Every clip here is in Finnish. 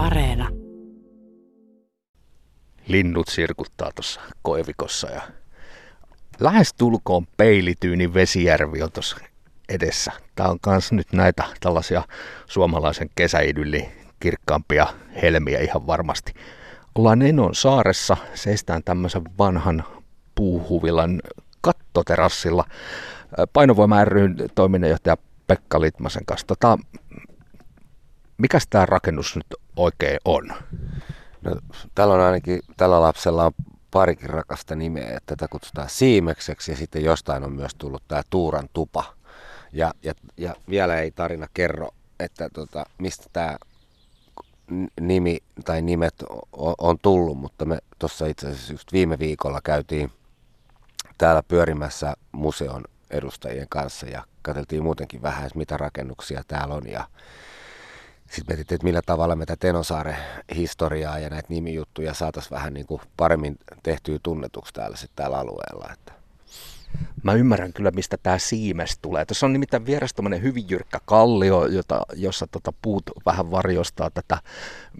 Areena. Linnut sirkuttaa tuossa koivikossa ja lähes tulkoon peilityyni Vesijärvi on tuossa edessä. Tämä on myös nyt näitä tällaisia suomalaisen kesäidylli kirkkaampia helmiä ihan varmasti. Ollaan Enon saaressa, seistään tämmöisen vanhan puuhuvilan kattoterassilla. Painovoima ryn toiminnanjohtaja Pekka Litmasen kanssa. Tota, mikäs tämä rakennus nyt oikein on? No, täällä on ainakin, tällä lapsella on parikin rakasta nimeä, että tätä kutsutaan Siimekseksi ja sitten jostain on myös tullut tämä Tuuran tupa. Ja, ja, ja vielä ei tarina kerro, että tota, mistä tämä nimi tai nimet on, on tullut, mutta me tuossa itse asiassa just viime viikolla käytiin täällä pyörimässä museon edustajien kanssa ja katseltiin muutenkin vähän, mitä rakennuksia täällä on ja sitten mietittiin, että millä tavalla me tätä Tenosaaren historiaa ja näitä nimijuttuja saataisiin vähän niin kuin paremmin tehtyä tunnetuksi täällä, sit täällä alueella. Että Mä ymmärrän kyllä, mistä tämä siimes tulee. Tuossa on nimittäin vieressä hyvin jyrkkä kallio, jota, jossa tota puut vähän varjostaa tätä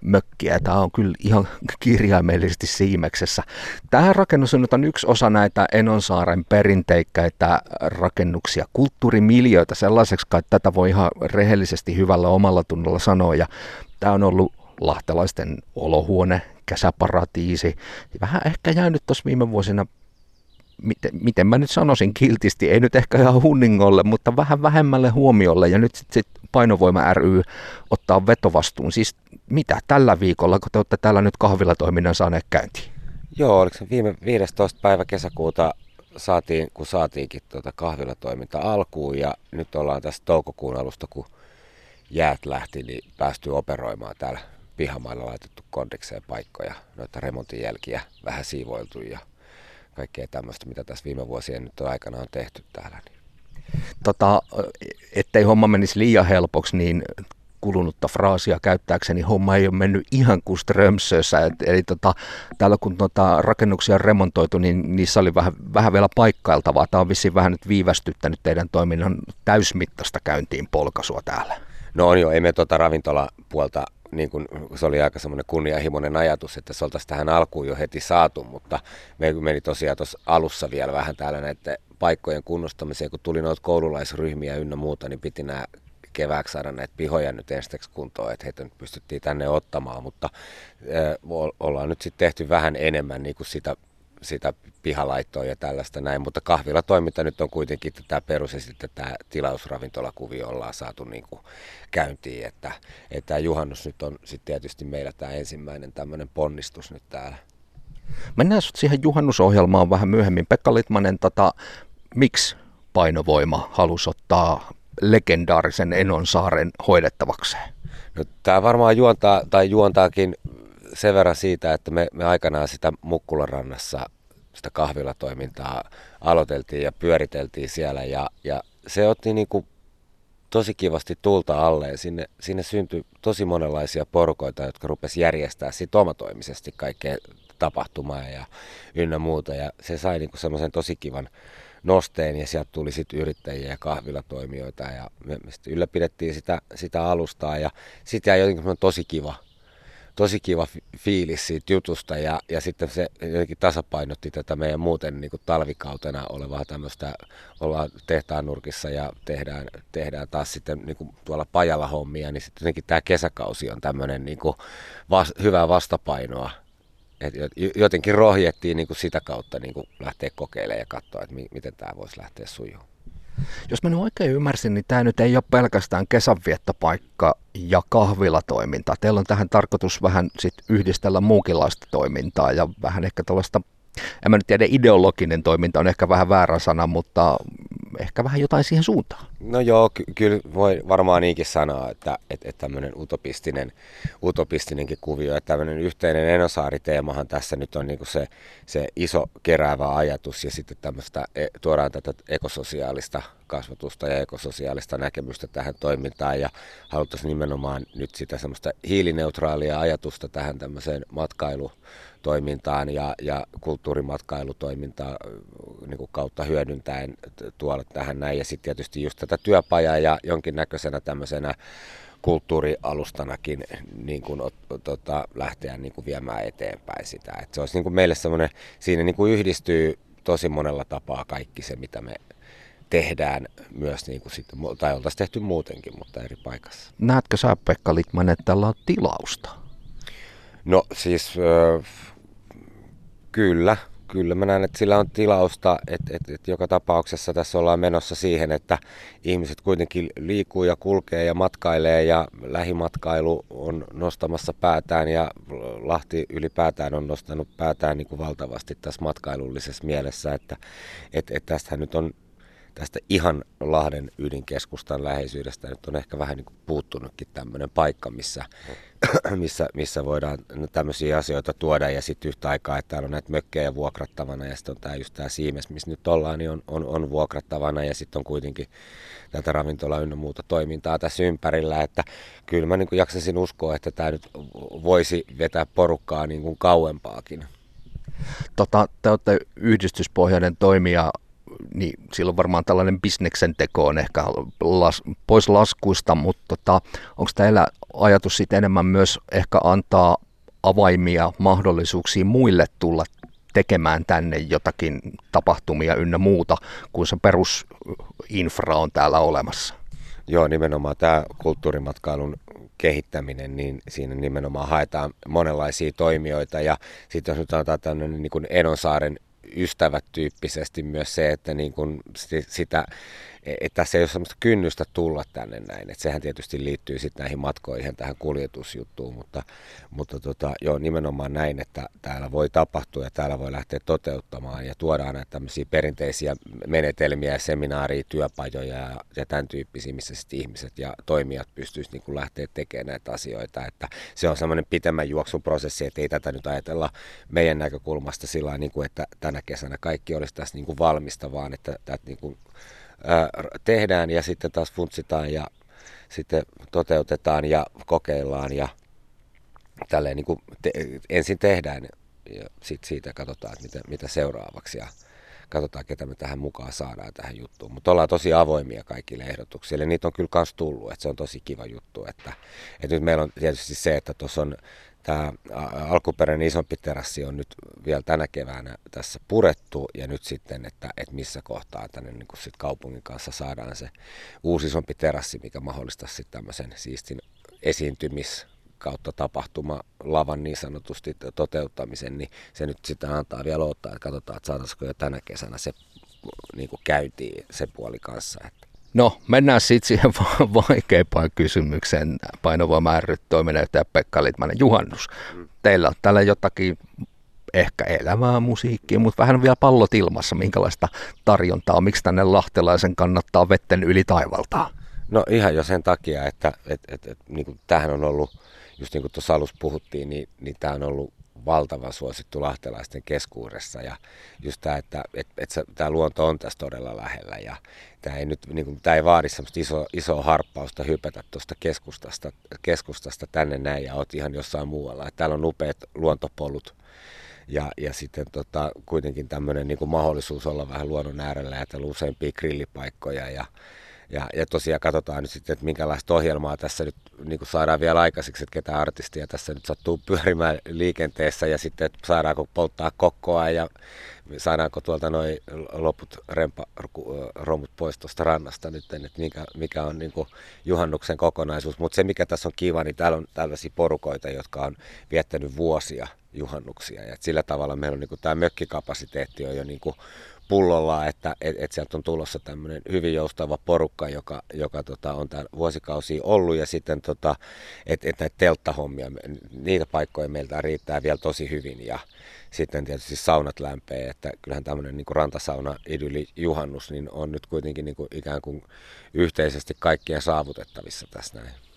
mökkiä. Tämä on kyllä ihan kirjaimellisesti siimeksessä. Tämä rakennus on, on yksi osa näitä Enonsaaren perinteikkäitä rakennuksia, kulttuurimiljöitä sellaiseksi, että tätä voi ihan rehellisesti hyvällä omalla tunnolla sanoa. Ja tämä on ollut lahtelaisten olohuone, kesäparatiisi. Vähän ehkä jäänyt tuossa viime vuosina miten, miten mä nyt sanoisin kiltisti, ei nyt ehkä ihan hunningolle, mutta vähän vähemmälle huomiolle. Ja nyt sitten sit Painovoima ry ottaa vetovastuun. Siis mitä tällä viikolla, kun te olette täällä nyt kahvilatoiminnan saaneet käyntiin? Joo, oliko se viime 15. päivä kesäkuuta saatiin, kun saatiinkin tuota kahvilatoiminta alkuun ja nyt ollaan tässä toukokuun alusta, kun jäät lähti, niin päästy operoimaan täällä pihamailla laitettu kondikseen paikkoja, noita remontin jälkiä vähän siivoiltu ja kaikkea tämmöistä, mitä tässä viime vuosien nyt aikana on tehty täällä. Niin. Tota, ettei homma menisi liian helpoksi, niin kulunutta fraasia käyttääkseni homma ei ole mennyt ihan kuin strömsössä. Eli tota, täällä kun tota rakennuksia on remontoitu, niin niissä oli vähän, vähän vielä paikkailtavaa. Tämä on vissiin vähän nyt viivästyttänyt teidän toiminnan täysmittaista käyntiin polkaisua täällä. No on jo, ei me tuota ravintolapuolta niin kuin, se oli aika semmoinen kunnianhimoinen ajatus, että se oltaisiin tähän alkuun jo heti saatu, mutta me meni tosiaan tuossa alussa vielä vähän täällä näiden paikkojen kunnostamiseen, kun tuli noita koululaisryhmiä ynnä muuta, niin piti nämä kevääksi saada näitä pihoja nyt ensiksi kuntoon, että heitä nyt pystyttiin tänne ottamaan, mutta äh, ollaan nyt sitten tehty vähän enemmän niin kuin sitä sitä pihalaittoa ja tällaista näin, mutta kahvilatoiminta nyt on kuitenkin tämä perus ja sitten tämä tilausravintolakuvio ollaan saatu niin kuin käyntiin, että, että tämä juhannus nyt on sitten tietysti meillä tämä ensimmäinen tämmöinen ponnistus nyt täällä. Mennään siihen juhannusohjelmaan vähän myöhemmin. Pekka Litmanen, tota, miksi painovoima halusi ottaa legendaarisen Enon saaren hoidettavakseen? No, tämä varmaan juontaa, tai juontaakin sen verran siitä, että me, me aikanaan sitä Mukkularannassa sitä kahvilatoimintaa aloiteltiin ja pyöriteltiin siellä ja, ja se otti niin kuin tosi kivasti tulta alle. Sinne, sinne syntyi tosi monenlaisia porukoita, jotka rupesi järjestää sit omatoimisesti kaikkea tapahtumaa ja ynnä muuta. Ja se sai niin kuin semmoisen tosi kivan nosteen ja sieltä tuli sitten yrittäjiä ja kahvilatoimijoita ja me, me ylläpidettiin sitä, sitä alustaa ja sitten jäi jotenkin tosi kiva tosi kiva fiilis siitä jutusta ja, ja sitten se jotenkin tasapainotti tätä meidän muuten niin kuin talvikautena olevaa tämmöistä, ollaan tehtaan nurkissa ja tehdään, tehdään taas sitten niin kuin tuolla pajalla hommia, niin sitten jotenkin tämä kesäkausi on tämmöinen niin kuin vas, hyvää vastapainoa. Et jotenkin rohjettiin niin kuin sitä kautta niin kuin lähteä kokeilemaan ja katsoa, että miten tämä voisi lähteä sujumaan. Jos mä nyt oikein ymmärsin, niin tämä nyt ei ole pelkästään kesänviettopaikka ja kahvilatoiminta. Teillä on tähän tarkoitus vähän sit yhdistellä muukinlaista toimintaa ja vähän ehkä tällaista, en mä nyt tiedä, ideologinen toiminta on ehkä vähän väärä sana, mutta ehkä vähän jotain siihen suuntaan. No joo, ky- kyllä voi varmaan niinkin sanoa, että, että, että tämmöinen utopistinen, utopistinenkin kuvio, että tämmöinen yhteinen Enosaari-teemahan tässä nyt on niin se, se iso keräävä ajatus ja sitten tämmöistä, e, tuodaan tätä ekososiaalista kasvatusta ja ekososiaalista näkemystä tähän toimintaan ja haluttaisiin nimenomaan nyt sitä semmoista hiilineutraalia ajatusta tähän tämmöiseen matkailu toimintaan ja, ja kulttuurimatkailutoimintaa niin kuin kautta hyödyntäen tuolla tähän näin. Ja sitten tietysti just tätä työpajaa ja jonkinnäköisenä tämmöisenä kulttuurialustanakin niin kuin, tota, lähteä niin kuin viemään eteenpäin sitä. Et se olisi niin kuin meille semmoinen, siinä niin kuin yhdistyy tosi monella tapaa kaikki se, mitä me tehdään myös, niin kuin sitten, tai oltaisiin tehty muutenkin, mutta eri paikassa. Näetkö sä, Pekka Litman, että tällä on tilausta? No siis äh, kyllä, kyllä mä näen, että sillä on tilausta, että, että, että joka tapauksessa tässä ollaan menossa siihen, että ihmiset kuitenkin liikkuu ja kulkee ja matkailee ja lähimatkailu on nostamassa päätään ja Lahti ylipäätään on nostanut päätään niin kuin valtavasti tässä matkailullisessa mielessä, että, että, että tästähän nyt on tästä ihan Lahden ydinkeskustan läheisyydestä nyt on ehkä vähän niin kuin puuttunutkin tämmöinen paikka, missä, missä, missä voidaan tämmöisiä asioita tuoda. Ja sitten yhtä aikaa, että täällä on näitä mökkejä vuokrattavana ja sitten on tämä just tämä Siimes, missä nyt ollaan, niin on, on, on vuokrattavana. Ja sitten on kuitenkin tätä ravintola ynnä muuta toimintaa tässä ympärillä, että kyllä mä niin kuin jaksasin uskoa, että tämä nyt voisi vetää porukkaa niin kuin kauempaakin. Tota, te olette yhdistyspohjainen toimija niin silloin varmaan tällainen bisneksen teko on ehkä las, pois laskuista, mutta tota, onko teillä ajatus sitten enemmän myös ehkä antaa avaimia mahdollisuuksia muille tulla tekemään tänne jotakin tapahtumia ynnä muuta, kun se perusinfra on täällä olemassa? Joo, nimenomaan tämä kulttuurimatkailun kehittäminen, niin siinä nimenomaan haetaan monenlaisia toimijoita. Ja sitten jos nyt otetaan tämmöinen niin Enonsaaren ystävät tyyppisesti myös se, että niin kuin sitä, että tässä ei ole sellaista kynnystä tulla tänne näin. Että sehän tietysti liittyy sitten näihin matkoihin, tähän kuljetusjuttuun, mutta, mutta tota, joo, nimenomaan näin, että täällä voi tapahtua ja täällä voi lähteä toteuttamaan ja tuodaan näitä tämmöisiä perinteisiä menetelmiä, seminaaria, työpajoja ja, ja tämän tyyppisiä, missä sitten ihmiset ja toimijat pystyisivät niin lähteä tekemään näitä asioita. Että se on semmoinen pitemmän juoksun prosessi, että ei tätä nyt ajatella meidän näkökulmasta sillä niin että tänä kesänä kaikki olisi tässä niin kuin valmista, vaan että, että niin kuin tehdään ja sitten taas funtsitaan ja sitten toteutetaan ja kokeillaan ja tälleen niin kuin te, ensin tehdään ja sitten siitä katsotaan, että mitä, mitä seuraavaksi ja katsotaan, ketä me tähän mukaan saadaan tähän juttuun. Mutta ollaan tosi avoimia kaikille ehdotuksille. Niitä on kyllä myös tullut, että se on tosi kiva juttu. Että, että nyt meillä on tietysti se, että tuossa on Tämä alkuperäinen isompi terassi on nyt vielä tänä keväänä tässä purettu ja nyt sitten, että, että missä kohtaa tänne niin kuin sit kaupungin kanssa saadaan se uusi isompi terassi, mikä mahdollistaa sitten tämmöisen siistin esiintymis kautta tapahtuma lavan niin sanotusti toteuttamisen, niin se nyt sitten antaa vielä ottaa, että katsotaan, että saataisiko jo tänä kesänä se niin kuin käytiin se puoli kanssa. Että No, mennään sitten siihen vaikeimpaan kysymykseen. Painovoima ry toiminnanjohtaja Pekka Litmanen, juhannus. Mm. Teillä on täällä jotakin ehkä elämää musiikkia, mutta vähän vielä pallot ilmassa. Minkälaista tarjontaa on? Miksi tänne lahtelaisen kannattaa vetten yli taivaltaa? No ihan jo sen takia, että et, et, et, niin kuin tämähän on ollut, just niin kuin tuossa alussa puhuttiin, niin, niin tämä on ollut valtavan suosittu lahtelaisten keskuudessa ja just tämä, että et, et, tämä luonto on tässä todella lähellä ja tämä ei, nyt, niin kuin, tämä ei vaadi semmoista iso, isoa harppausta hypätä tuosta keskustasta, keskustasta tänne näin ja oot ihan jossain muualla. Että täällä on upeat luontopolut ja, ja sitten tota, kuitenkin tämmöinen niin mahdollisuus olla vähän luonnon äärellä ja täällä useampia grillipaikkoja ja ja, ja tosiaan katsotaan nyt sitten, että minkälaista ohjelmaa tässä nyt niin kuin saadaan vielä aikaiseksi, että ketä artistia tässä nyt sattuu pyörimään liikenteessä ja sitten, että saadaanko polttaa kokkoa ja saadaanko tuolta noin loput remparomut pois tuosta rannasta nyt, että mikä, mikä on niin kuin juhannuksen kokonaisuus. Mutta se, mikä tässä on kiva, niin täällä on tällaisia porukoita, jotka on viettänyt vuosia juhannuksia. Ja sillä tavalla meillä on niin kuin, tämä mökkikapasiteetti on jo niin kuin pullolla, että et, et sieltä on tulossa tämmöinen hyvin joustava porukka, joka, joka tota, on tämän vuosikausia ollut ja sitten tota, että et näitä telttahommia, niitä paikkoja meiltä riittää vielä tosi hyvin ja sitten tietysti saunat lämpee, että kyllähän tämmöinen niin rantasauna idyli juhannus niin on nyt kuitenkin niin kuin ikään kuin yhteisesti kaikkien saavutettavissa tässä näin.